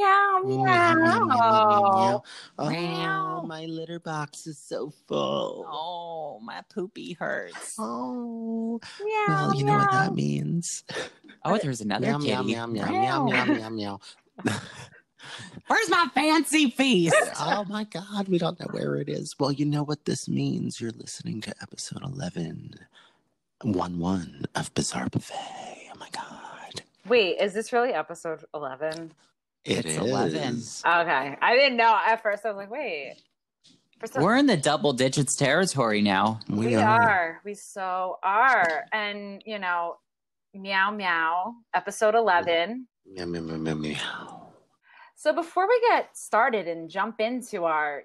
Oh, meow, meow, meow. Meow. Oh, Meow. my litter box is so full. Oh, my poopy hurts. Oh, Meow, well, you know what meow. that means. Oh, there's another Meow, kitty. meow, meow, meow, meow, meow, meow, meow. Where's my fancy feast? oh my God, we don't know where it is. Well, you know what this means. You're listening to episode 11, 1 1 of Bizarre Buffet. Oh my God. Wait, is this really episode 11? It It's is 11. Okay. I didn't know at first. I was like, wait. Some- We're in the double digits territory now. We, we are. are. We so are. And, you know, meow, meow, episode 11. Meow, meow, meow, meow, meow. So before we get started and jump into our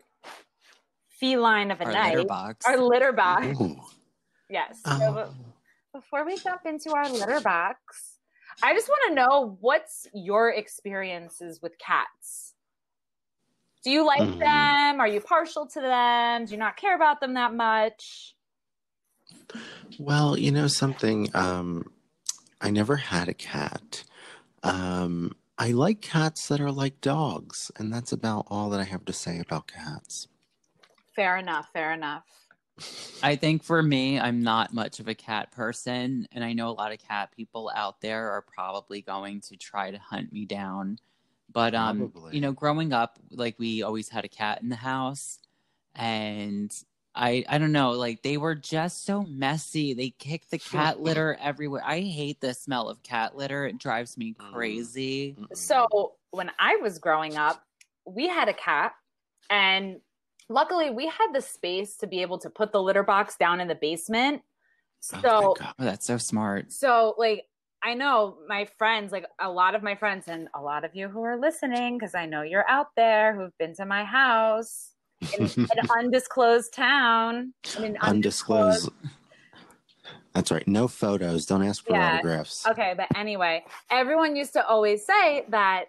feline of a Our night, litter box. our litter box. Ooh. Yes. So Oh. before we jump into our litter box, I just want to know what's your experiences with cats? Do you like Mm. them? Are you partial to them? Do you not care about them that much? Well, you know something. Um, I never had a cat. Um, I like cats that are like dogs, and that's about all that I have to say about cats. Fair enough. Fair enough. I think for me, I'm not much of a cat person, and I know a lot of cat people out there are probably going to try to hunt me down. But um, Probably. you know, growing up, like we always had a cat in the house, and I I don't know, like they were just so messy. They kicked the cat litter everywhere. I hate the smell of cat litter. It drives me Mm. crazy. So when I was growing up, we had a cat, and luckily we had the space to be able to put the litter box down in the basement. Oh, So thank God. Oh, that's so smart. So, like, I know my friends, like a lot of my friends, and a lot of you who are listening, because I know you're out there who've been to my house in an undisclosed town. an undisclosed. That's right. No photos. Don't ask for Yeah. autographs. Okay, but anyway, everyone used to always say that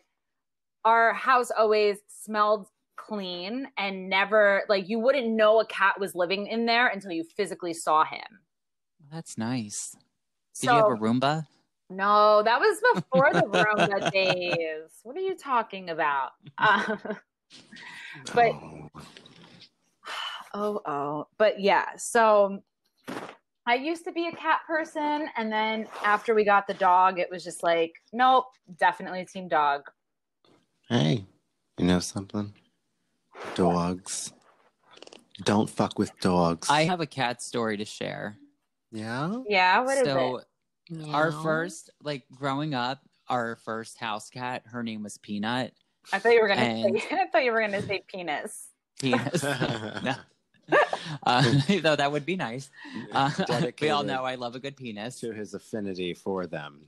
our house always smelled clean and never, like, you wouldn't know a cat was living in there until you physically saw him. That's nice. Did so, you have a Roomba? No, that was before the Roomba days. What are you talking about? Uh, but- Oh. oh, oh. But yeah, so I used to be a cat person. And then after we got the dog, it was just like, nope, definitely team dog. Hey, you know something? Dogs. Don't fuck with dogs. I have a cat story to share. yeah. Yeah, what is so it? our Meow. first like growing up our first house cat her name was peanut I thought you were gonna and- say I thought you were gonna say penis. penis no. uh, though that would be nice uh, we all know i love a good penis to his affinity for them.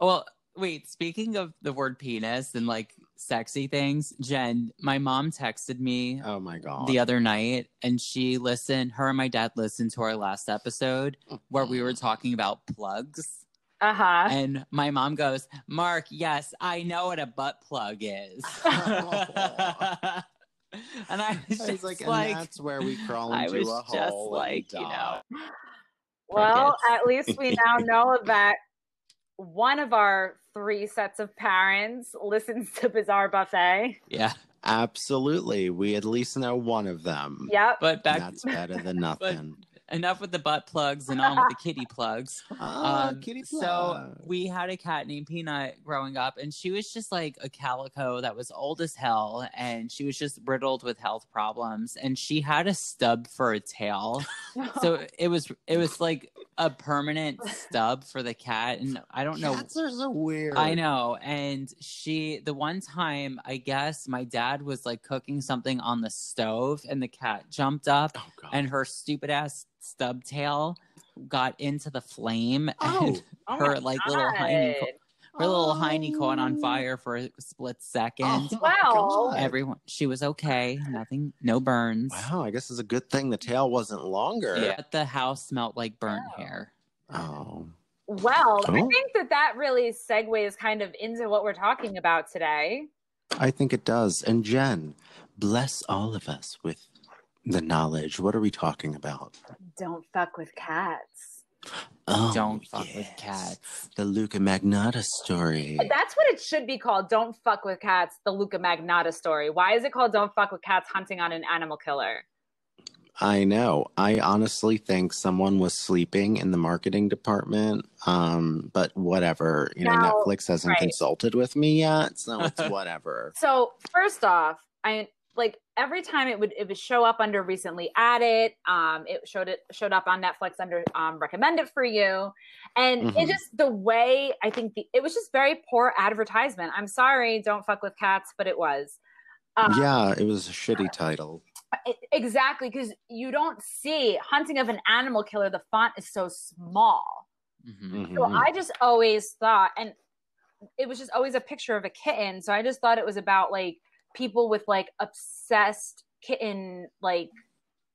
well wait speaking of the word penis and like sexy things jen my mom texted me Oh my god. the other night and she listened her and my dad listened to our last episode where we were talking about plugs Uh-huh. And my mom goes, Mark, yes, I know what a butt plug is. and I was I just was like, like, and that's where we crawl I into was a just hole like, you know, Well, at least we now know that one of our three sets of parents listens to Bizarre Buffet. yeah. Absolutely. We at least know one of them. Yep. But back That's better than nothing. Enough with the butt plugs and on with the kitty plugs. Ah, Um, kitty so we had a cat named Peanut growing up, and she was just like a calico that was old as hell, and she was just riddled with health problems, and she had a stub for a tail. so it was it was like a permanent stub for the cat, and I don't know. Cats are so weird. I know. And she, the one time, I guess my dad was like cooking something on the stove and the cat jumped up Oh and her stupid ass stub tail got into the flame Oh. and Oh her my like little hind, God. Her little hiney caught on oh. fire for a split oh second. Oh, Wow. Everyone, she was okay. Nothing, no burns. Wow, I guess it's a good thing the tail wasn't longer. Yeah, the house smelled like burnt hair. Oh. Well, I Oh. think that that really segues kind of into what we're talking about today. I think it does. And Jen, bless all of us with the knowledge. What are we talking about? Don't fuck with cats. Oh, Don't fuck with cats. The Luca Magnotta story. That's what it should be called. Don't fuck with cats. The Luca Magnotta story. Why is it called Don't fuck with cats hunting on an animal killer? I know. I honestly think someone was sleeping in the marketing department. Um, but whatever. You know, Netflix hasn't right. consulted with me yet, so it's whatever. So first off, I like every time it would it would show up under recently added. Um, it showed it showed up on Netflix under um, recommended for you, and it Mhm. just the way I think the it was just very poor advertisement. I'm sorry, don't fuck with cats, but it was. Um, yeah, it was a shitty title. exactly because you don't see hunting of an animal killer. The font is so small. Mhm. So Mhm. I just always thought, and it was just always a picture of a kitten. So I just thought it was about like people with like obsessed kitten like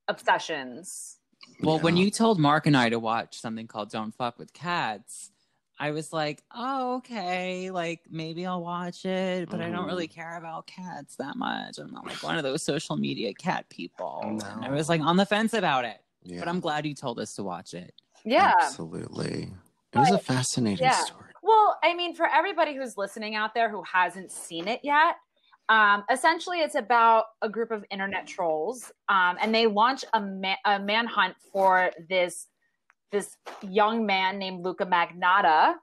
obsessions. Well, when you told Mark and I to watch something called Don't Fuck with Cats, I was like, oh, okay, like maybe I'll watch it, but I don't really mm. care about cats that much. I'm not like one of those social media cat people. And I was like on the fence about it, Yeah, but I'm glad you told us to watch it. Yeah. absolutely. It was a fascinating yeah. story. Well, I mean, for everybody who's listening out there who hasn't seen it yet, um, essentially it's about a group of internet trolls, um, and they launch a, a manhunt for this this young man named Luca Magnotta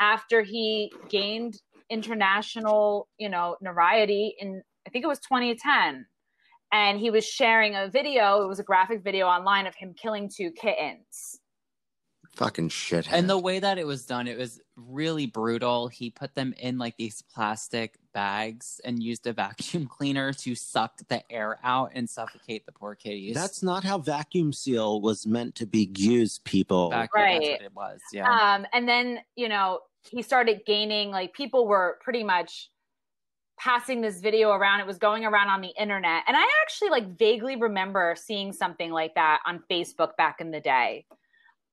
after he gained international, you know, notoriety in I think it was 2010. And he was sharing a video, it was a graphic video online of him killing two kittens. Fucking shithead. And the way that it was done, it was really brutal. He put them in like these plastic bags and used a vacuum cleaner to suck the air out and suffocate the poor kitties. That's not how vacuum seal was meant to be used, people. Back then, that's Right. what it was. Yeah. Um, and then, you know, he started gaining, like, people were pretty much passing this video around. It was going around on the internet. And I actually, like, vaguely remember seeing something like that on Facebook back in the day.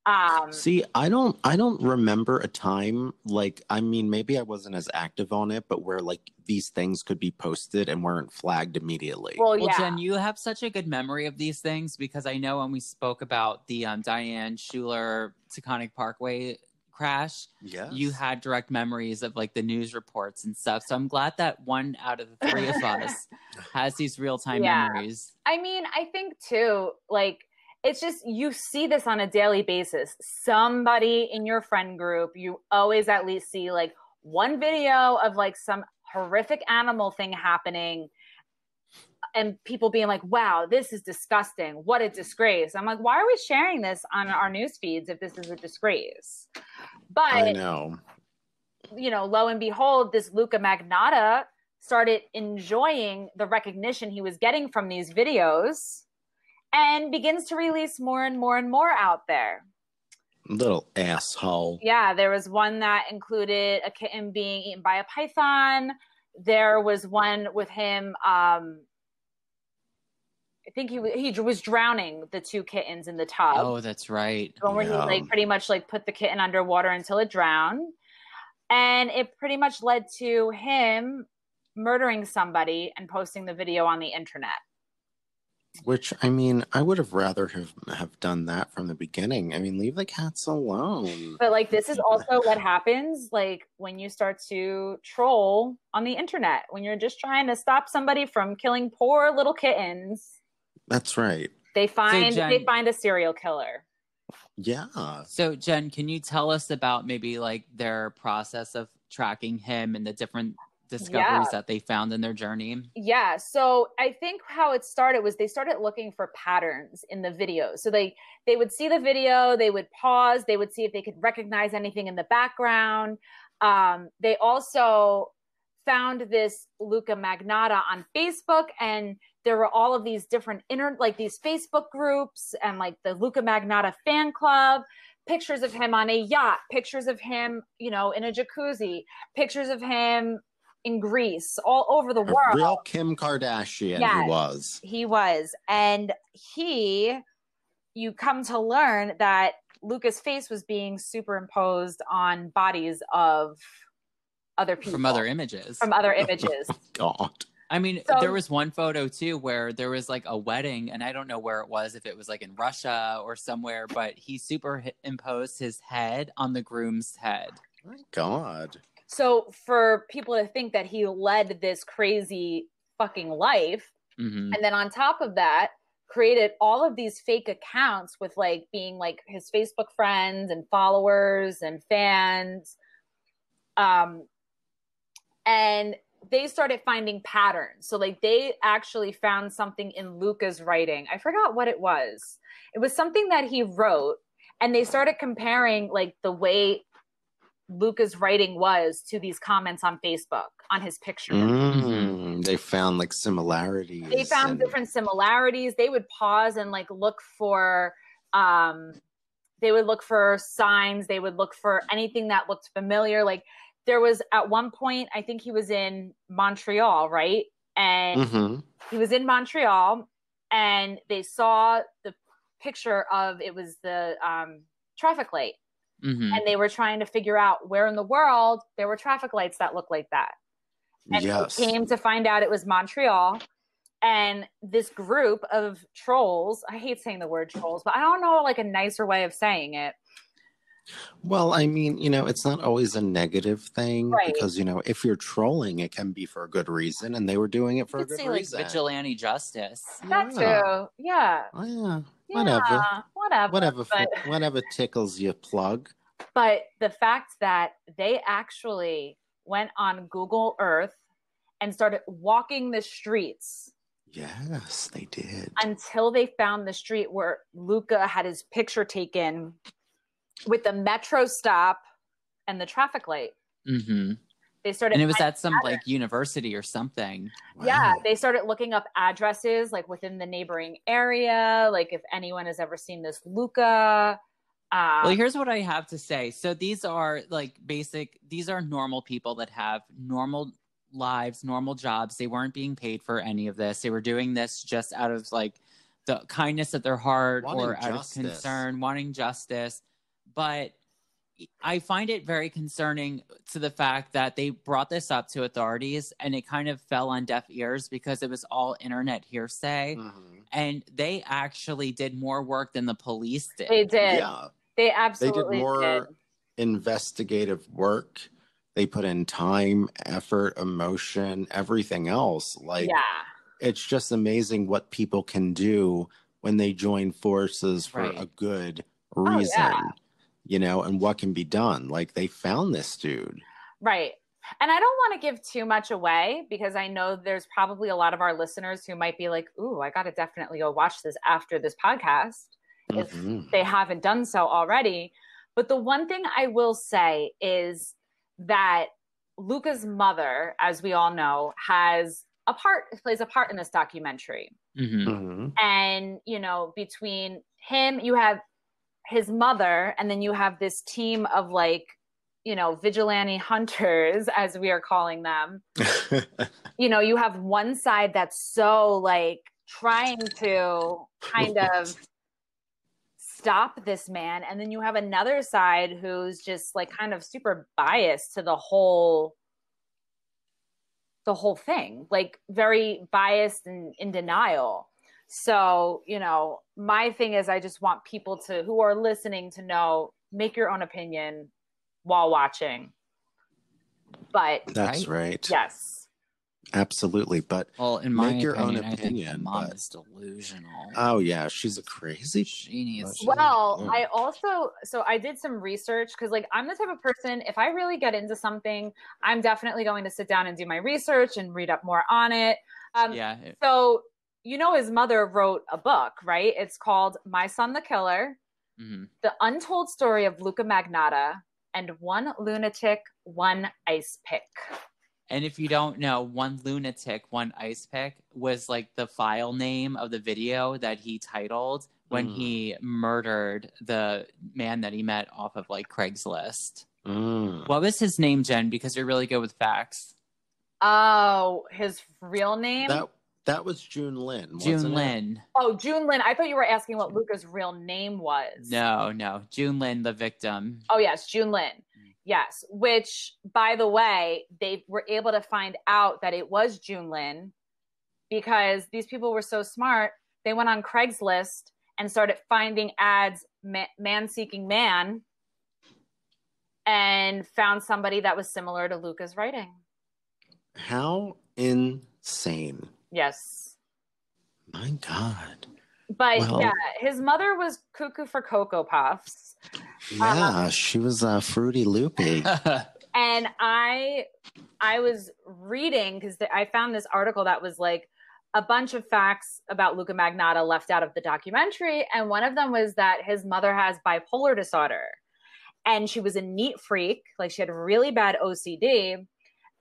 Um, See, I don't I don't remember a time like I mean maybe I wasn't as active on it, but where like these things could be posted and weren't flagged immediately. well, Well. Jen, you have such a good memory of these things because I know when we spoke about the um, Diane Schuler Taconic Parkway crash, yes. you had direct memories of like the news reports and stuff. So I'm glad that one out of the three of us has these real time Yeah. memories. I mean, I think too, like, it's just you see this on a daily basis. Somebody in your friend group, you always at least see like one video of like some horrific animal thing happening and people being like, wow, this is disgusting. What a disgrace. I'm like, why are we sharing this on our news feeds if this is a disgrace? But I know. you know, lo and behold, this Luca Magnotta started enjoying the recognition he was getting from these videos and begins to release more and more and more out there. Little asshole. Yeah, there was one that included a kitten being eaten by a python. There was one with him. Um, I think he wa- he was drowning the two kittens in the tub. Oh, that's right. one where Yeah. he like pretty much like put the kitten underwater until it drowned and it pretty much led to him murdering somebody and posting the video on the internet Which I mean, I would have rather have have done that from the beginning. I mean, leave the cats alone. but like this is also what happens like when you start to troll on the internet when you're just trying to stop somebody from killing poor little kittens That's right. they find Jen- they find a serial killer Yeah. So, Jen, can you tell us about maybe like their process of tracking him and the different discoveries that they found in their journey? Yeah. So I think how it started was they started looking for patterns in the videos. So they they would see the video, they would pause, they would see if they could recognize anything in the background. Um, they also found this Luca Magnotta on Facebook, and there were all of these different inter like these Facebook groups and like the Luca Magnotta fan club pictures of him on a yacht, pictures of him, you know, in a jacuzzi, pictures of him in Greece, all over the A world. real Kim Kardashian Yes. he was. He was. And he, you come to learn that Luca's face was being superimposed on bodies of other people from other images. from other images. Oh, God. I mean, So- there was one photo too where there was like a wedding, and I don't know where it was, if it was like in Russia or somewhere, but he superimposed his head on the groom's head. My God. So for people to think that he led this crazy fucking life, hmm and then on top of that, created all of these fake accounts with like being like his Facebook friends and followers and fans. Um, and they started finding patterns. So like they actually found something in Luca's writing. I forgot what it was. It was something that he wrote, and they started comparing like the way Luca's writing was to these comments on Facebook on his picture. Mm, They found like similarities. They found and- different similarities. They would pause and like look for um they would look for signs, they would look for anything that looked familiar. Like there was at one point, I think he was in Montreal, right? And Mhm. he was in Montreal and they saw the picture of it was the um traffic light hmm and they were trying to figure out where in the world there were traffic lights that looked like that. And Yes. they came to find out it was Montreal. And this group of trolls, I hate saying the word trolls, but I don't know like a nicer way of saying it. Well, I mean, you know, it's not always a negative thing Right. because, you know, if you're trolling, it can be for a good reason, and they were doing it for You a good say like vigilante justice. That Yeah. too. Yeah. Oh, yeah. Yeah. Whatever. Whatever. Whatever, But, whatever tickles your plug. but the fact that they actually went on Google Earth and started walking the streets Yes, they did. until they found the street where Luca had his picture taken with the metro stop and the traffic light. hmm They started And it was at some patterns. like university or something. yeah, they started looking up addresses like within the neighboring area, like if anyone has ever seen this Luca. Um, Well, here's what I have to say. So these are like basic, these are normal people that have normal lives, normal jobs. They weren't being paid for any of this. They were doing this just out of like the kindness of their heart Wanting or out justice. of concern, wanting justice. But I find it very concerning to the fact that they brought this up to authorities and it kind of fell on deaf ears because it was all internet hearsay. Mhm. And they actually did more work than the police did. they did. Yeah. They They absolutely did more did. investigative work. They put in time, effort, emotion, everything else. Like, yeah. it's just amazing what people can do when they join forces for Right. a good Oh, reason, yeah. You know, and what can be done. Like they found this dude. Right. And I don't want to give too much away because I know there's probably a lot of our listeners who might be like, ooh, I got to definitely go watch this after this podcast if Mhm. they haven't done so already. But the one thing I will say is that Luca's mother, as we all know, has a part, plays a part in this documentary. Mhm. Mhm. And, you know, between him, you have his mother, and then you have this team of like, you know, vigilante hunters, as we are calling them. You know, you have one side that's so like trying to kind of stop this man, and then you have another side who's just like kind of super biased to the whole the whole thing like very biased and in denial so you know my thing is i just want people to who are listening to know make your own opinion while watching but That's right. yes Absolutely. But Well, in my Make your own opinion, I think opinion, mom but- is delusional. oh yeah, she's a crazy. genius. well Yeah. i also so i did some research because like i'm the type of person if i really get into something i'm definitely going to sit down and do my research and read up more on it um, yeah. so you know his mother wrote a book right it's called my son the killer mhm. the untold story of luca magnotta and one lunatic one ice pick And if you don't know, one lunatic, one ice pick was like the file name of the video that he titled when Mm. he murdered the man that he met off of like Craigslist. Mm. What was his name, Jen? Because you're really good with facts. Oh, his real name? That that was Jun Lin. Jun wasn't it? Lin. oh, Jun Lin. I thought you were asking what Luca's real name was. No, no. Jun Lin, the victim. Oh yes, Jun Lin. Yes, which by the way, they were able to find out that it was Jun Lin because these people were so smart. They went on Craigslist and started finding ads, man seeking man, and found somebody that was similar to Luca's writing. How insane! Yes. My God. But Well- yeah, his mother was cuckoo for Cocoa Puffs. Yeah, she was uh, fruity loopy. and i i was reading because i found this article that was like a bunch of facts about luca magnotta left out of the documentary and one of them was that his mother has bipolar disorder and she was a neat freak like she had really bad ocd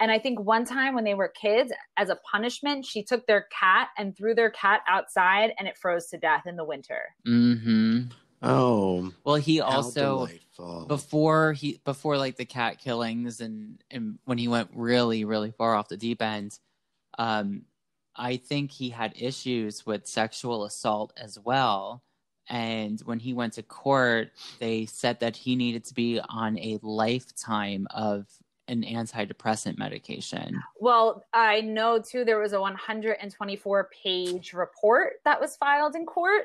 and i think one time when they were kids as a punishment she took their cat and threw their cat outside and it froze to death in the winter. Hmm Oh, Well, he also before he before like the cat killings and and when he went really really far off the deep end, um, I think he had issues with sexual assault as well. And when he went to court, they said that he needed to be on a lifetime of an antidepressant medication. Well, I know too, there was a 124 page report that was filed in court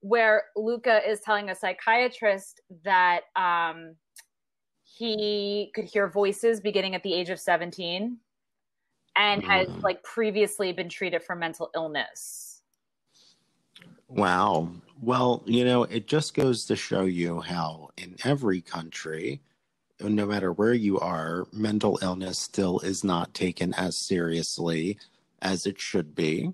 where Luca is telling a psychiatrist that um, he could hear voices beginning at the age of 17 and has Mm. like previously been treated for mental illness. Wow. Well, you know, it just goes to show you how in every country, no matter where you are, mental illness still is not taken as seriously as it should be.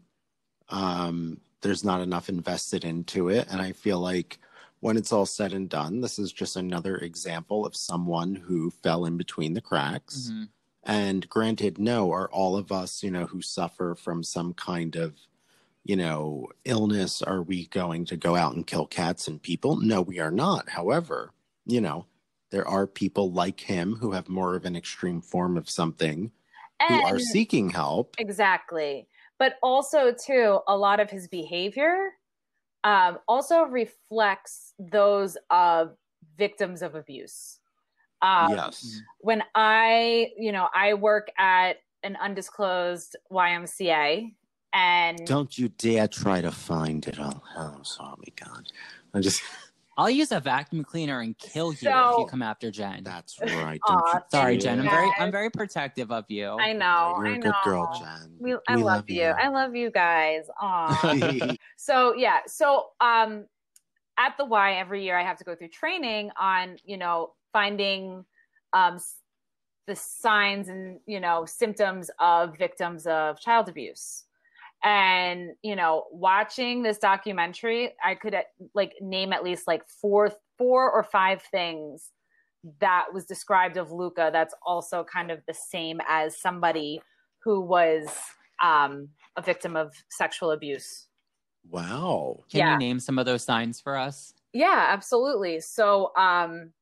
Um, there's not enough invested into it. And I feel like when it's all said and done, this is just another example of someone who fell in between the cracks. Mhm. And granted, no, are all of us, you know, who suffer from some kind of, you know, illness, are we going to go out and kill cats and people? No, we are not. However, you know, there are people like him who have more of an extreme form of something who are seeking help. exactly. But also too, a lot of his behavior um, also reflects those of victims of abuse. Um, yes. when I, you know, I work at an undisclosed YMCA and Don't you dare try to find it. Oh, oh sorry, God. I just, I'll use a vacuum cleaner and kill you if you come after Jen. that's right. Aw, Don't you Sorry, Jen. I'm very. I'm very protective of you. I know, You're I a know. good girl, Jen. We, I love, you. I love you guys. Aw. so yeah, so um, at the Y every year I have to go through training on you know finding um the signs and you know symptoms of victims of child abuse and you know watching this documentary i could like name at least like four four or five things that was described of luca that's also kind of the same as somebody who was um a victim of sexual abuse wow. Can Yeah. you name some of those signs for us? Yeah, absolutely. So, um,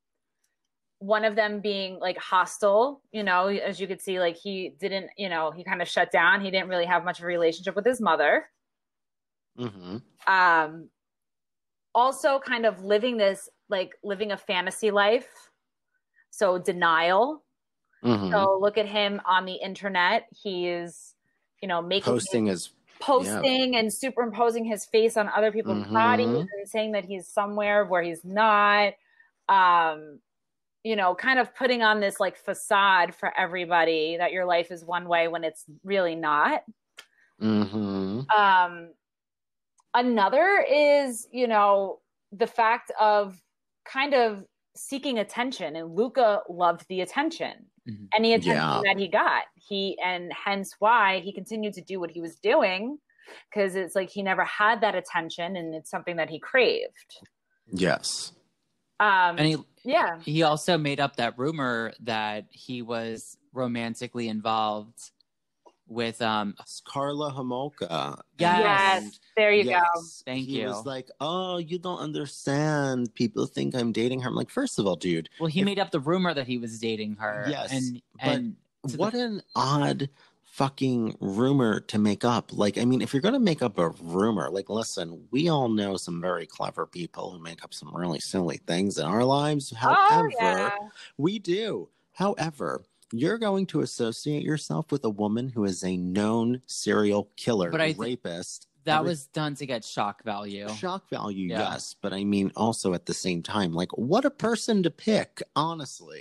one of them being like hostile, you know, as you could see, like he didn't, you know, he kind of shut down. He didn't really have much of a relationship with his mother. hmm Um, also, kind of living this, like living a fantasy life. So, denial. hmm So, look at him on the internet. He's, you know, making Posting is posting and superimposing his face on other people's Mhm. bodies and saying that he's somewhere where he's not um you know kind of putting on this like facade for everybody that your life is one way when it's really not hmm um another is you know the fact of kind of seeking attention and luca loved the attention Mhm. any attention Yeah. that he got he and hence why he continued to do what he was doing because it's like he never had that attention and it's something that he craved Yes. um And he yeah he also made up that rumor that he was romantically involved with um It's Karla Homolka. Yes. Yes, there you go. Thank he you. He was like, "Oh, you don't understand. People think I'm dating her." I'm like, first of all, dude, well he If- made up the rumor that he was dating her. Yes, and but and what the- an odd fucking rumor to make up. Like, I mean, if you're gonna make up a rumor, like, listen, we all know some very clever people who make up some really silly things in our lives. Oh, However, oh yeah. we do. However, you're going to associate yourself with a woman who is a known serial killer, But I rapist. that every- was done to get shock value. shock value, Yeah. yes. But I mean, also at the same time, like, what a person to pick, honestly.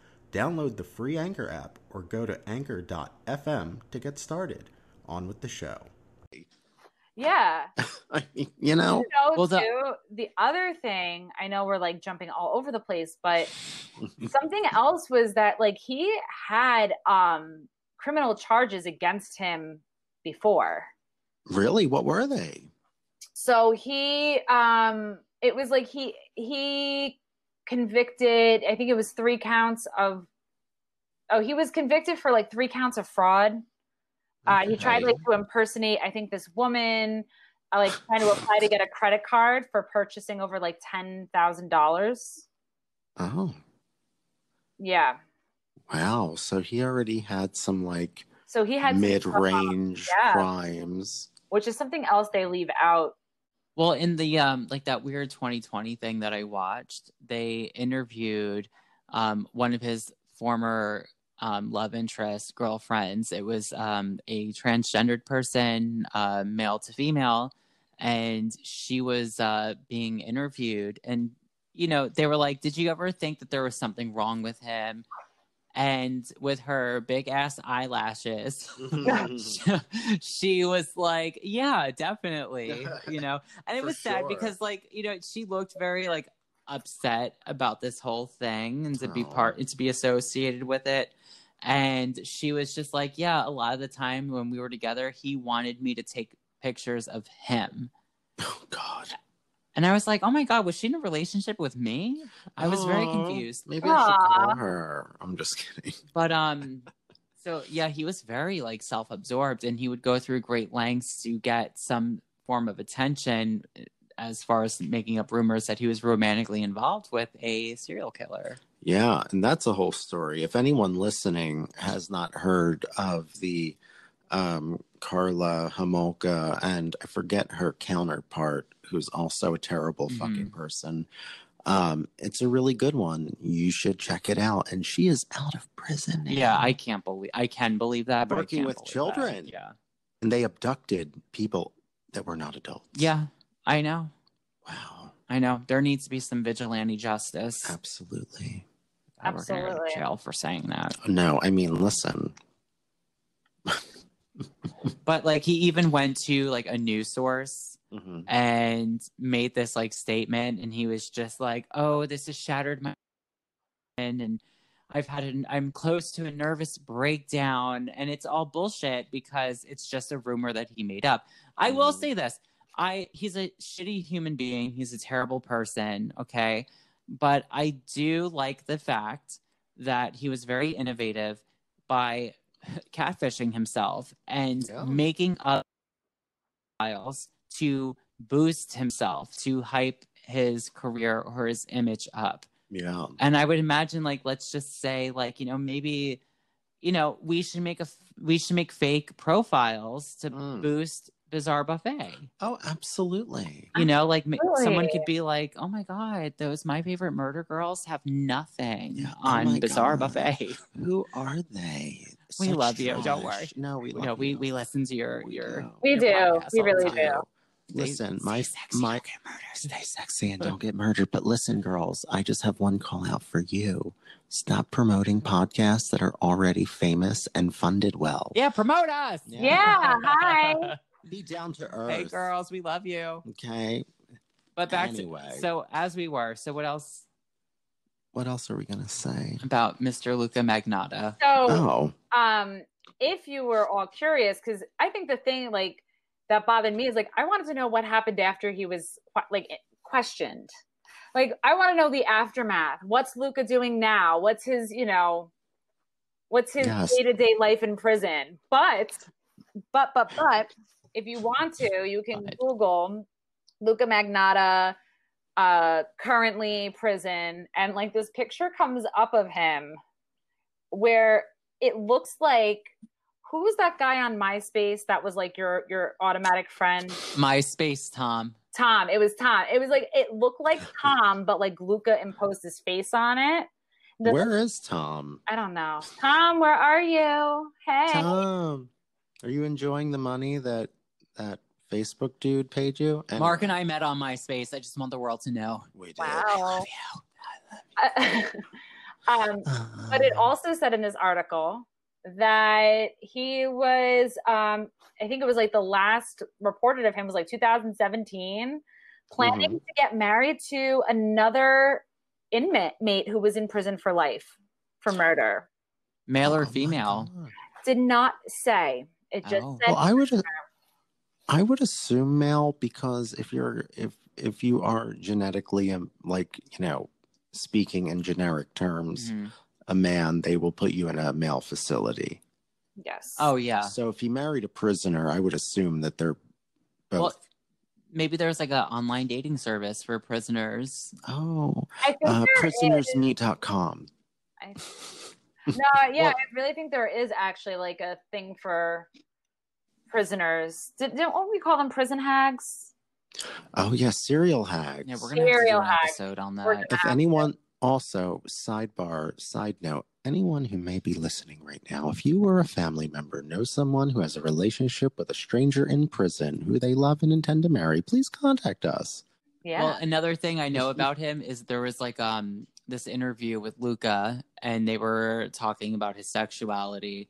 Download the free Anchor app or go to anchor.fm to get started. On with the show. Yeah. I mean, you know, You know, Well, the- too, the other thing, I know we're like jumping all over the place, but something else was that like he had um criminal charges against him before. really, what were they? So he um it was like he he convicted, I think it was 3 counts of Oh, he was convicted for like 3 counts of fraud. Uh, he tried like to impersonate, I think, this woman, uh, like trying to apply to get a credit card for purchasing over like ten thousand dollars. Oh, Yeah, wow. So he already had some like so he had mid stuff on- range Yeah. crimes. which is something else they leave out. Well, in the um like that weird 2020 thing that I watched, they interviewed um one of his former um love interest girlfriends. It was um a transgendered person, uh male to female, and she was uh being interviewed and you know, they were like, "Did you ever think that there was something wrong with him?" And with her big ass eyelashes, mm-hmm. she was like, "Yeah, definitely," you know. And it was sad sure. because, like, you know, she looked very like upset about this whole thing and to be Oh. part and to be associated with it. And she was just like, "Yeah, a lot of the time when we were together, he wanted me to take pictures of him." Oh God. And I was like, "Oh my god, was she in a relationship with me?" I was very Oh, confused. Maybe I should call her. I'm just kidding. But um so yeah, he was very like self-absorbed and he would go through great lengths to get some form of attention as far as making up rumors that he was romantically involved with a serial killer. Yeah, and that's a whole story. If anyone listening has not heard of the um, Karla Homolka and I forget her counterpart, who's also a terrible Mhm. fucking person, um, it's a really good one. You should check it out. And she is out of prison. now. Yeah, I can't believe I can believe that, but I Working can't with believe that. children. Yeah. and they abducted people that were not adults. Yeah, I know. Wow. I know. There needs to be some vigilante justice. Absolutely. I work in Absolutely. jail for saying that. No, I mean, listen. But like he even went to like a news source Mhm. and made this like statement and he was just like oh this has shattered my and i've had an i'm close to a nervous breakdown and it's all bullshit because it's just a rumor that he made up i will Mm. say this i he's a shitty human being he's a terrible person okay but i do like the fact that he was very innovative by catfishing himself and Yeah. making up files to boost himself to hype his career or his image up Yeah. and i would imagine like let's just say like you know maybe you know we should make a f- we should make fake profiles to Mm. boost bizarre buffet Oh, absolutely. you know like ma- someone could be like oh my god those my favorite murder girls have nothing Yeah, oh on my bizarre God. buffet Who are they? We Such love you, don't worry. No, we you love know we you. we listen to your We your do. We your do. We really time. do. Listen, stay my sexy, my don't get murdered. stay sexy and don't get murdered. But listen, girls, I just have one call out for you. Stop promoting podcasts that are already famous and funded well. Yeah, promote us. Yeah, hi. Be down to earth. Hey, girls, we love you. Okay. But back Anyway. to so as we were. So what else What else are we gonna say? about Mr. Luca Magnotta? So, Oh, um, if you were all curious, because I think the thing like that bothered me is like I wanted to know what happened after he was like questioned. Like I want to know the aftermath. What's Luca doing now? What's his, you know, what's his day to day life in prison? But, but, but, but, if you want to, you can But. Google Luca Magnotta, uh, currently prison, and like this picture comes up of him where it looks like who's that guy on MySpace that was like your your automatic friend? MySpace Tom. Tom. It was Tom. It was like it looked like Tom, but like Luca imposed his face on it. The- where is Tom? I don't know. Tom, where are you? Hey. Tom, are you enjoying the money that that Facebook dude paid you? And Mark and I met on MySpace. I just want the world to know. we did. Wow. um, but it also said in this article that he was um i think it was like the last reported of him was like 2017 planning Mhm. to get married to another inmate mate who was in prison for life for murder Male Oh or my female? God. did not say it just Oh. said Well, I would I would assume male because if you're if if you are genetically um, like you know speaking in generic terms Mhm. a man they will put you in a male facility. yes Oh yeah. So if he married a prisoner, I would assume that they're both. Well, maybe there's like an online dating service for prisoners. oh, i think uh, prisonersmeet.com. I- no yeah Well- i really think there is actually like a thing for prisoners Did, don't we call them prison hags Oh yeah, serial hags. Yeah, we're gonna have to do an hack. episode on that. If anyone also sidebar side note, anyone who may be listening right now, if you or a family member know someone who has a relationship with a stranger in prison who they love and intend to marry, please contact us. yeah Well, another thing I know about him is there was like um this interview with Luca, and they were talking about his sexuality,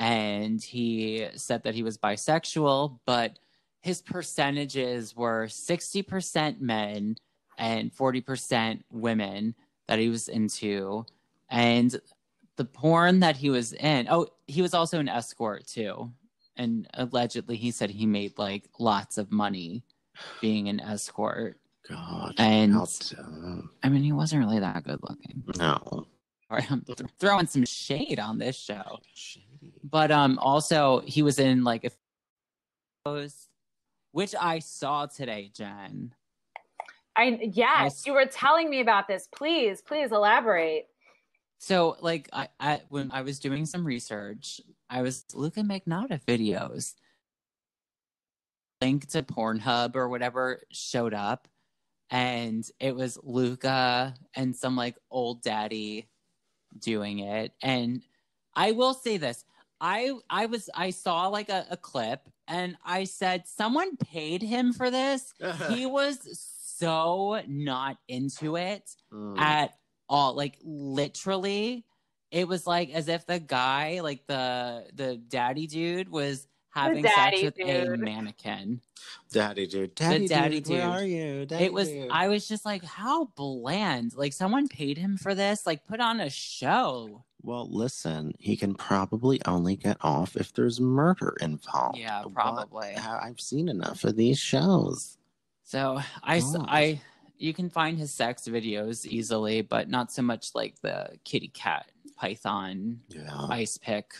and he said that he was bisexual, but his percentages were sixty percent men and forty percent women that he was into, and the porn that he was in. Oh, he was also an escort too, and allegedly he said he made like lots of money being an escort. God, And- I mean, he wasn't really that good looking. no. Sorry, I'm th- throwing some shade on this show. Shady. But um, also he was in like a which I saw today, Jen. I yes, I- you were telling me about this. Please, please elaborate. So like I, I when I was doing some research, I was looking Magnotta videos. Link to Pornhub or whatever showed up, and it was Luca and some like old daddy doing it. And I will say this. I I was I saw like a, a clip and I said someone paid him for this. he was so not into it Mm. at all. Like literally, it was like as if the guy, like the the daddy dude, was having sex daddy with a mannequin. Daddy dude, daddy, daddy dude, where are you? Daddy it was. dude. I was just like, how bland. Like someone paid him for this. Like put on a show. Well, listen, he can probably only get off if there's murder involved. Yeah, probably. I've seen enough of these shows. So I. I, you can find his sex videos easily, but not so much like the kitty cat python Yeah. ice pick.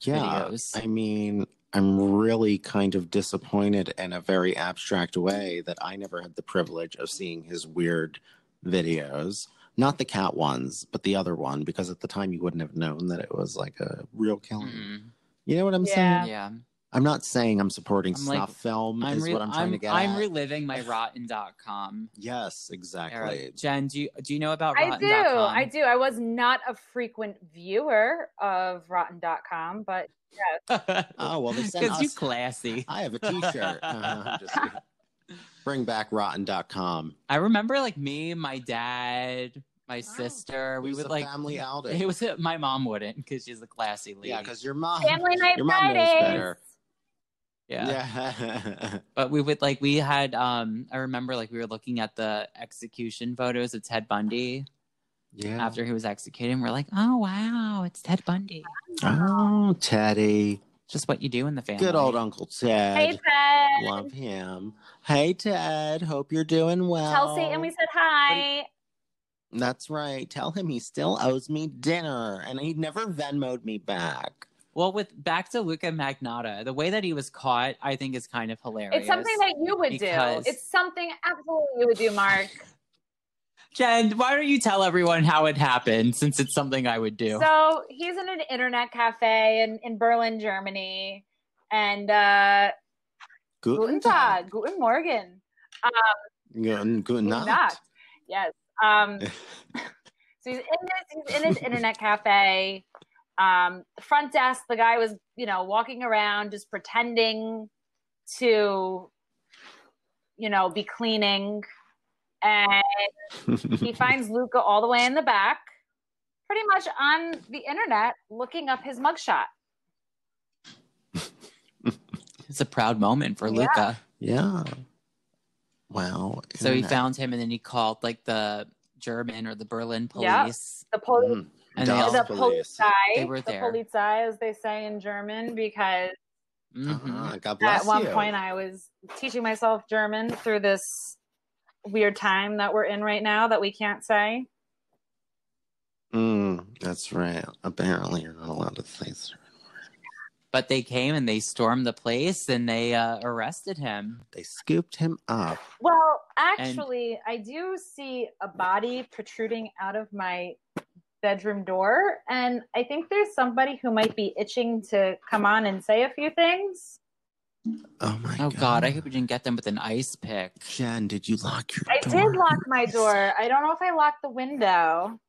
yeah. videos. I mean, I'm really kind of disappointed in a very abstract way that I never had the privilege of seeing his weird videos. Not the cat ones, but the other one, because at the time you wouldn't have known that it was like a real killing. Mm, You know what I'm Yeah. saying? yeah. I'm not saying I'm supporting I'm like- snuff film, I'm, is re- what I'm trying I'm, to get I'm at. reliving my rotten.com yes, era. exactly. Jen, do you, do you know about I rotten.com? do. I do. I was not a frequent viewer of rotten.com, but yes. Oh, well, they sent Because you classy. I have a T-shirt. Uh-huh, just kidding. Bring back rotten.com. I remember like me, my dad, my sister. It We would a like. family outing. It was my mom wouldn't because she's a classy lady. yeah, because your mom, family night your mom knows better. Yeah. Yeah. But we would like we had um I remember like we were looking at the execution photos of Ted Bundy yeah. after he was executed. We're like, oh wow, it's Ted Bundy. Oh, Teddy. Just what you do in the family. Good old Uncle Ted. Hey, Ted. Love him. Hey, Ted. Hope you're doing well. Tell and we said hi. That's right. Tell him he still owes me dinner and he never Venmoed me back. Well, with back to Luca Magnotta, the way that he was caught, I think is kind of hilarious. It's something that you would Because- do. It's something absolutely you would do, Mark. Jen, why don't you tell everyone how it happened since it's something I would do? So he's in an internet cafe in, in Berlin, Germany. And uh Guten Tag, Guten Morgen. Guten, guten Guten Nacht. Nacht. Yes. Um so he's in this he's in his internet cafe. Um the front desk, the guy was, you know, walking around just pretending to, you know, be cleaning. And he finds Luka all the way in the back, pretty much on the internet, looking up his mugshot. It's a proud moment for Yeah. Luka. yeah. Wow. So he internet. found him and then he called like the German or the Berlin Yeah. police. The police, Mhm. And they all, the police. Polizei, They were the there. Polizei, as they say in German, because. God bless at one you. point I was teaching myself German through this weird time that we're in right now that we can't say. Mm, that's right. Apparently, you're not allowed to say certain words. but they came and they stormed the place and they uh, arrested him. They scooped him up. Well, actually, I do see a body protruding out of my bedroom door, and I think there's somebody who might be itching to come on and say a few things. Oh my Oh god. God, I hope you didn't get them with an ice pick. Jen, did you lock your I door? did lock my door. I don't know if I locked the window.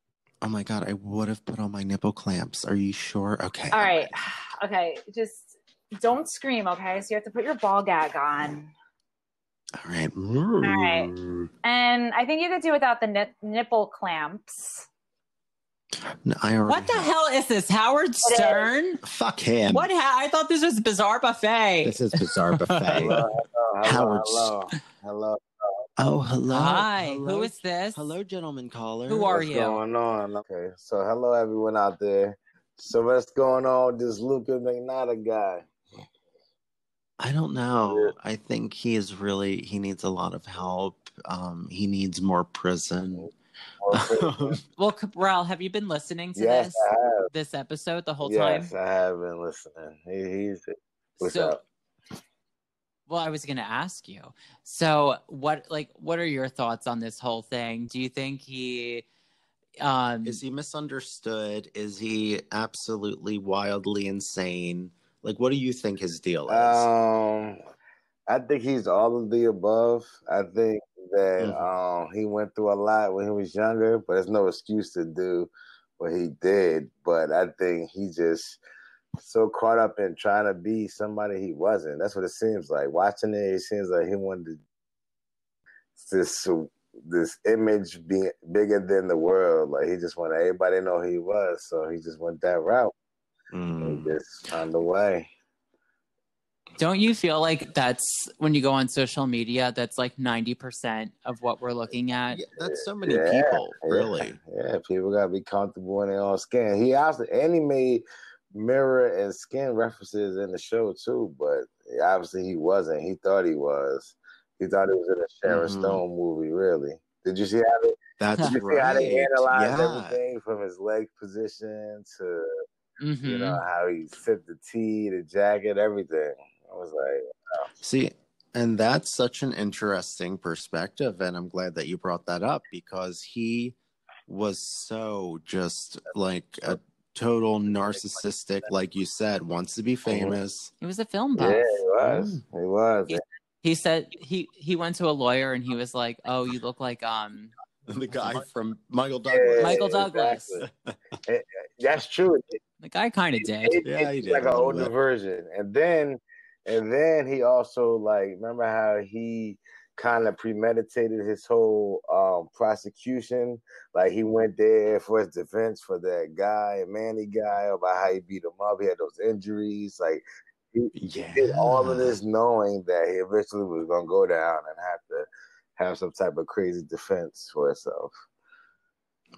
Oh my god, I would have put on my nipple clamps. Are you sure? Okay. All right. Okay, just don't scream, okay? So you have to put your ball gag on. All right. All right. And I think you could do without the nip- nipple clamps. No, What the hell is this, Howard Stern? Fuck him. What? Ha- I thought this was Bizarre Buffet. This is bizarre buffet. Hello, hello, Howard hello, hello. oh, hello. Hi, Hello. who is this? Hello, gentlemen caller. Who are What's you? going on? Okay, so hello everyone out there. So what's going on with this Luka Magnotta guy? I don't know. I think he is really he needs a lot of help. Um, he needs more prison. Well, Cabral, have you been listening to yes, this this episode the whole Yes, time? I have been listening. He, he's what's so, up? well, I was going to ask you. So, what like what are your thoughts on this whole thing? Do you think he um is he misunderstood? Is he absolutely wildly insane? Like, what do you think his deal is? Um, I think he's all of the above. I think that Mhm. um he went through a lot when he was younger, but there's no excuse to do what he did. But I think he just so caught up in trying to be somebody he wasn't. That's what it seems like. Watching it, it seems like he wanted to, this this image being bigger than the world. Like he just wanted everybody to know who he was, so he just went that route. Mm. And just found a way. Don't you feel like that's when you go on social media that's like 90% of what we're looking at? Yeah, that's so many Yeah, people, yeah, really. Yeah, people gotta be comfortable in their own skin. He also and he made mirror and skin references in the show too, but obviously he wasn't. He thought he was. He thought he was in a Sharon Mhm. Stone movie. Really? Did you see how they? That's Did you see right. how they analyzed yeah. everything from his leg position to Mhm. you know how he sipped the tea, the jacket, everything? I was like, oh. See, and that's such an interesting perspective, and I'm glad that you brought that up because he was so just like a total narcissistic, like you said, wants to be mm-hmm. famous. He was a film buff. yeah, buff. Mm. he was. He was. He- He said he he went to a lawyer and he was like, "Oh, you look like um The guy from Michael Yeah, Douglas. Michael Douglas." exactly. Eh, eh, that's true. The guy kind of did. It- Yeah, he did like an older bit. version, and then and then he also like remember how he kind of premeditated his whole um prosecution. Like he went there for his defense for that guy, Manny guy, about how he beat him up. He had those injuries. Like he Yeah. did all of this knowing that he eventually was gonna go down and have to have some type of crazy defense for himself.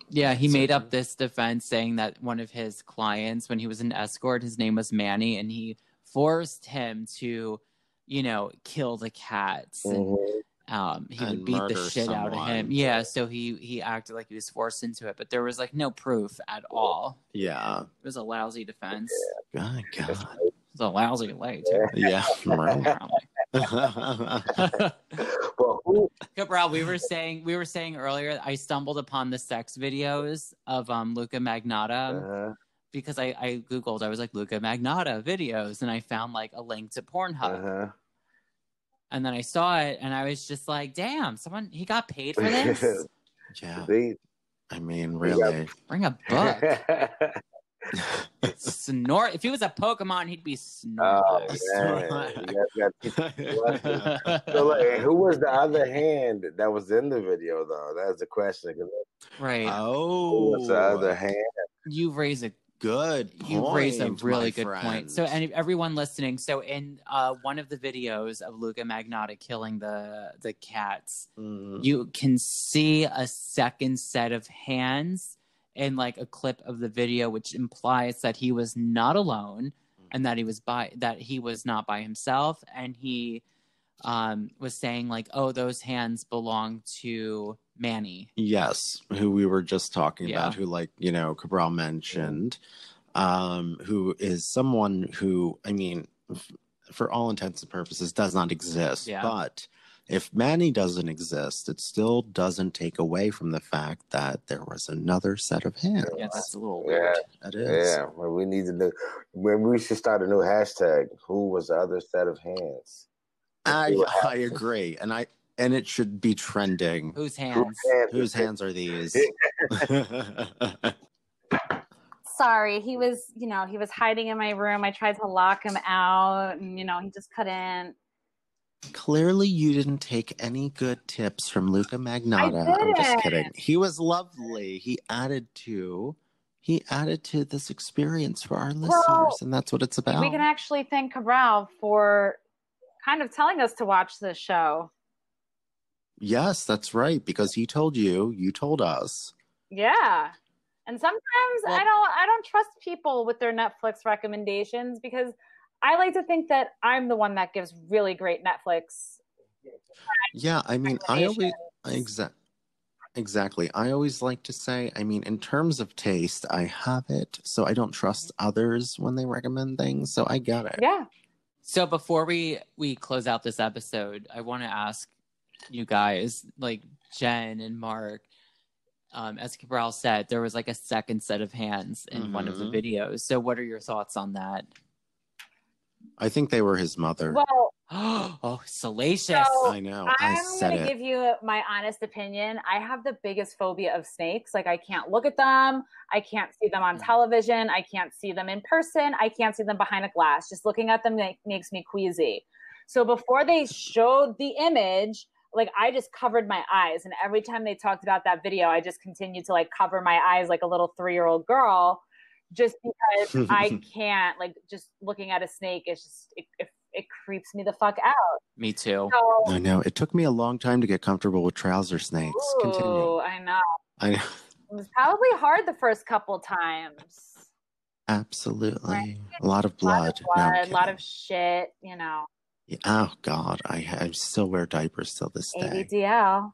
Yeah, he So made up this defense saying that one of his clients, when he was an escort, his name was Manny, and he forced him to, you know, kill the cats. And Mhm. um, he would beat the murder shit out of him. Yeah, so he he acted like he was forced into it, but there was like no proof at all. Yeah. It was a lousy defense. God, God. It was a lousy lay too. Yeah. well, But? Cabral, we were saying we were saying earlier. I stumbled upon the sex videos of um Luka Magnotta Uh-huh. Because I I googled. I was like Luka Magnotta videos, and I found like a link to Pornhub. Uh-huh. And then I saw it, and I was just like, "Damn, someone he got paid for this? yeah. They, I mean, really. Bring a book." Snort. If he was a Pokemon, he'd be oh Snorlax. man, you guys got So, like, who was the other hand that was in the video, though? That's the question. right. Oh. was the other hand? you raise a Good you raise a really good friend. point. So, and everyone listening, so in uh, one of the videos of Luka Magnotta killing the the cats, Mm. you can see a second set of hands in like a clip of the video, which implies that he was not alone and that he was by that he was not by himself, and he um, was saying like, "Oh, those hands belong to Manny." Yes, who we were just talking Yeah. about, who like you know Cabral mentioned, um, who is someone who I mean, f- for all intents and purposes, does not exist. Yeah. But if Manny doesn't exist, it still doesn't take away from the fact that there was another set of hands. Yeah, that's a little Yeah. weird. It is. Yeah, well, we need to know. Maybe we should start a new hashtag. Who was the other set of hands? I I agree, and I and it should be trending. Whose Whose hands? hands Whose hands are these? Sorry, he was, you know, he was hiding in my room. I tried to lock him out, and you know, he just couldn't. Clearly, you didn't take any good tips from Luka Magnotta. I'm just kidding. He was lovely. He added to, he added to this experience for our listeners, and that's what it's about. We can actually thank Cabral for kind of telling us to watch this show. yes, that's right. Because he told you, you told us. Yeah. And sometimes Well- I don't I don't trust people with their Netflix recommendations because I like to think that I'm the one that gives really great Netflix. Yeah, I mean, I always recommendations. exa- exactly. I always like to say, I mean, in terms of taste, I have it, so I don't trust others when they recommend things. So I get it. Yeah. So before we we close out this episode, I want to ask you guys, like Jen and Mark, um, as Cabral said, there was like a second set of hands in one of the Mhm. videos. So what are your thoughts on that? I think they were his mother. Well, oh, salacious! So- I know. I I'm said gonna it. give you my honest opinion. I have the biggest phobia of snakes. Like I can't look at them. I can't see them on television. I can't see them in person. I can't see them behind a glass. Just looking at them make, makes me queasy. So before they showed the image, like I just covered my eyes, and every time they talked about that video, I just continued to like cover my eyes like a little three-year-old girl, just because I can't. Like just looking at a snake is just it, it, it creeps me the fuck out. Me too. So I know. It took me a long time to get comfortable with trouser snakes. Continue. I know. I It was probably hard the first couple times. absolutely Right. a lot of A lot blood. No, a lot of shit, you know. Yeah, oh God, I, I still wear diapers till this day. ABDL.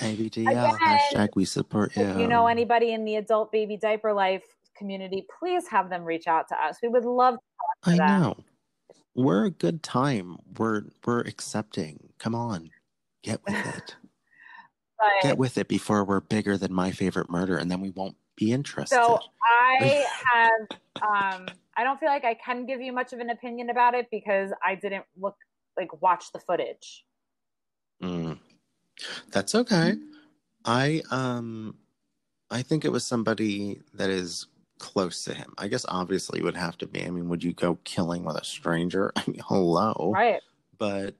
ABDL Again, hashtag we support you. If you know anybody in the adult baby diaper life community, please have them reach out to us. We would love To to I that. know. We're a good time. We're we're accepting. Come on, get with it. but get with it before we're bigger than my favorite murder, and then we won't be interested. so I have um I don't feel like I can give you much of an opinion about it because I didn't look like watch the footage. Mm. That's okay. I um I think it was somebody that is close to him. I guess obviously it would have to be. I mean, would you go killing with a stranger? I mean, hello. Right. But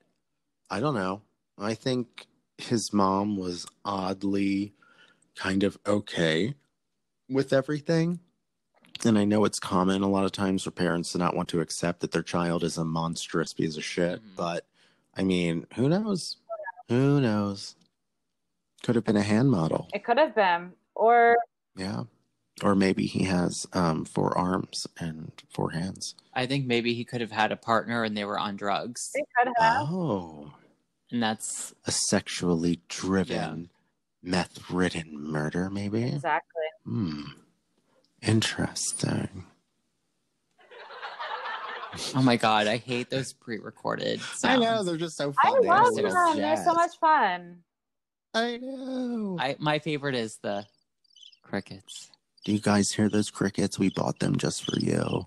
I don't know. I think his mom was oddly kind of okay with everything. And I know it's common a lot of times for parents to not want to accept that their child is a monstrous piece of shit. Mhm. But I mean, who knows? Who knows? Could have been a hand model. It could have been. Or Yeah. Or maybe he has um, four arms and four hands. I think maybe he could have had a partner and they were on drugs. they could have. Oh, And that's a sexually driven, meth ridden murder, maybe? Exactly. Hmm. Interesting. oh my god, I hate those pre-recorded. I know, they're just so funny. I. They have a love them. little They're so much fun. I know. I my favorite is the crickets. Do you guys hear those crickets? We bought them just for you.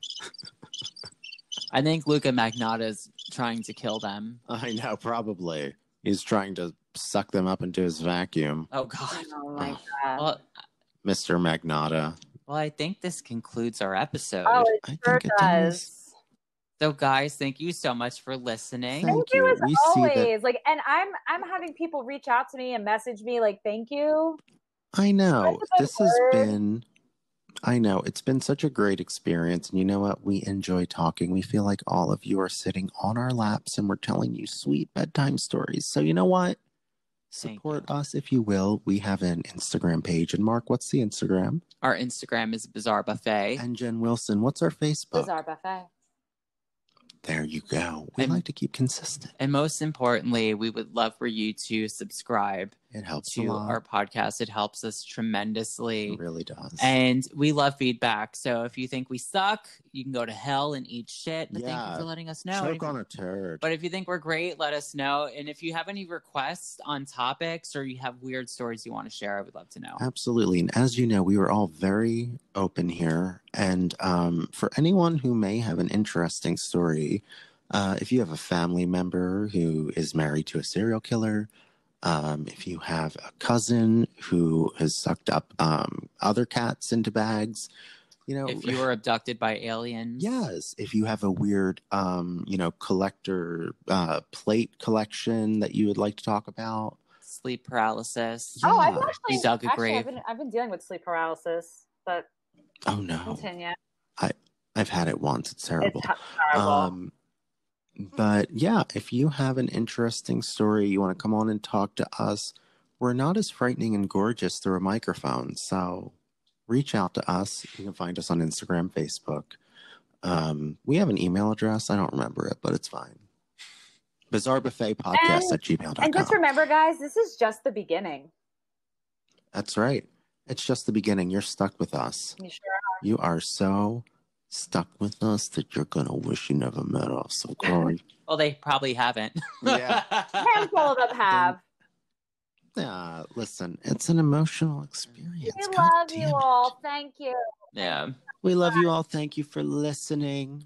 I think Luka Magnotta's trying to kill them. I know, probably. He's trying to suck them up into his vacuum. Oh god. Oh my god. Well, Mr. Magnotta. well, I think this concludes our episode. Oh, it I sure think it does. does. So, guys, thank you so much for listening. Thank Thank you you. as We always. Like, and I'm I'm having people reach out to me and message me like, "Thank you." I know. That's a good This has been I know. It's been such a great experience. And you know what? We enjoy talking. We feel like all of you are sitting on our laps and we're telling you sweet bedtime stories. So you know what? Support us if you will. We have an Instagram page. And Mark, what's the Instagram? Our Instagram is Bizarre Buffet. And Jen Wilson, what's our Facebook? Bizarre buffet. There you go. We And- like to keep consistent. And most importantly, we would love for you to subscribe It helps to our podcast. It helps us tremendously. it really does. And we love feedback. So if you think we suck, you can go to hell and eat shit. But thank Yeah. you for letting us know. Choke you- on a turd. But if you think we're great, let us know. And if you have any requests on topics or you have weird stories you want to share, I would love to know. Absolutely. And as you know, we were all very open here. And um, for anyone who may have an interesting story, uh, if you have a family member who is married to a serial killer, um, if you have a cousin who has sucked up um, other cats into bags, you know, If you were abducted by aliens, Yes, if you have a weird, um, you know, collector uh, plate collection that you would like to talk about, sleep paralysis. Oh, I've Yeah. actually, You dug a actually I've been, I've been dealing with sleep paralysis, but oh no, continue. I've had it once. It's terrible. It's ho- horrible. Um, but yeah, if you have an interesting story, you want to come on and talk to us. We're not as frightening and gorgeous through a microphone, so reach out to us. You can find us on Instagram, Facebook. Um, we have an email address. I don't remember it, but it's fine. Bizarre Buffet Podcast And- at gmail.com. and just remember, guys, this is just the beginning. That's right. It's just the beginning. You're stuck with us. You sure? You are so stuck with us that you're gonna wish you never met us. Okay. Well, they probably haven't. Yeah. Handful of them have. Yeah, uh, listen, it's an emotional experience. We God love damn you it. all. Thank you. yeah. We love you all. Thank you for listening.